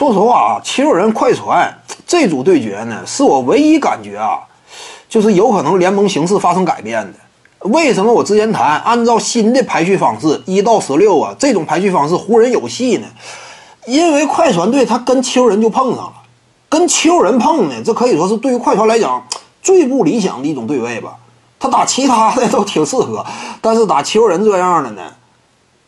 说实话啊，七六人快船这组对决呢，是我唯一感觉啊，就是有可能联盟形势发生改变的。为什么我之前谈按照新的排序方式一到十六啊，这种排序方式湖人有戏呢？因为快船队他跟七六人就碰上了，跟七六人碰呢，这可以说是对于快船来讲最不理想的一种对位吧。他打其他的都挺适合，但是打七六人这样的呢，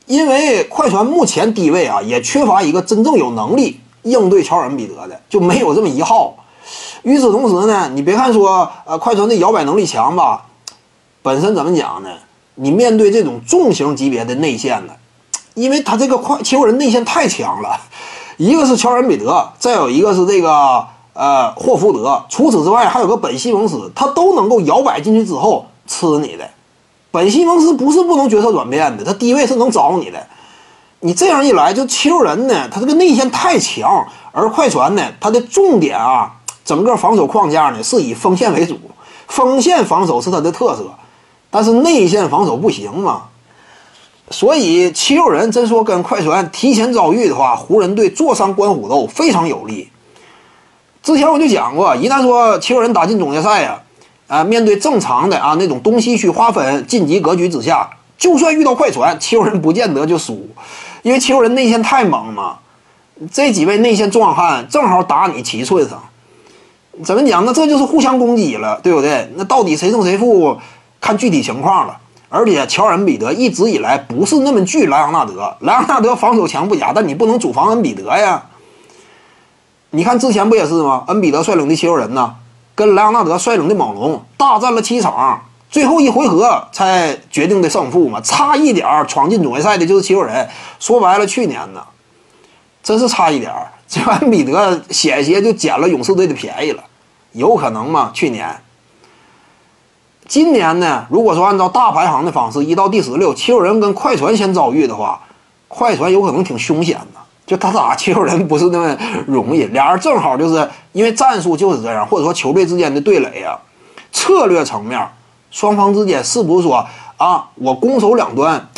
因为快船目前低位啊，也缺乏一个真正有能力应对乔尔恩比德的，就没有这么一号。与此同时呢，你别看说呃快船的摇摆能力强吧。本身怎么讲呢？你面对这种重型级别的内线呢，因为他这个快七六人内线太强了，一个是乔恩比德，再有一个是这个呃霍福德，除此之外还有个本西蒙斯，他都能够摇摆进去之后吃你的。本西蒙斯不是不能角色转变的，他低位是能找你的。你这样一来，就七六人呢，他这个内线太强，而快船呢，他的重点啊，整个防守框架呢是以锋线为主，锋线防守是他的特色。但是内线防守不行嘛，所以七六人真说跟快船提前遭遇的话，湖人队坐山观虎斗非常有利。之前我就讲过，一旦说七六人打进总决赛呀，啊，面对正常的啊那种东西区划分晋级格局之下，就算遇到快船，七六人不见得就输，因为七六人内线太猛嘛，这几位内线壮汉正好打你七寸上，怎么讲？呢这就是互相攻击了，对不对？那到底谁胜谁负？看具体情况了，而且乔恩比德一直以来不是那么惧莱昂纳德，莱昂纳德防守强不假，但你不能主防恩比德呀。你看之前不也是吗？恩比德率领的七六人呢，跟莱昂纳德率领的猛龙大战了七场，最后一回合才决定的胜负嘛，差一点闯进总决赛的就是七六人。说白了，去年呢，真是差一点这恩比德险些就捡了勇士队的便宜了，有可能吗？去年。今年呢，如果说按照大排行的方式，一到第十六，七六人跟快船先遭遇的话，快船有可能挺凶险的。就他打七六人不是那么容易，俩人正好就是因为战术就是这样，或者说球队之间的对垒啊，策略层面，双方之间是不是说啊，我攻守两端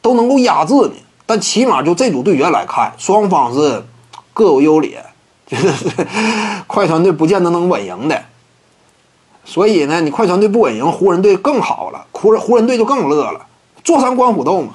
都能够压制你？但起码就这组队员来看，双方是各有优劣，就是快船队不见得能稳赢的。所以呢，你快船队不稳赢，湖人队更好了，湖人湖人队就更乐了，坐山观虎斗嘛。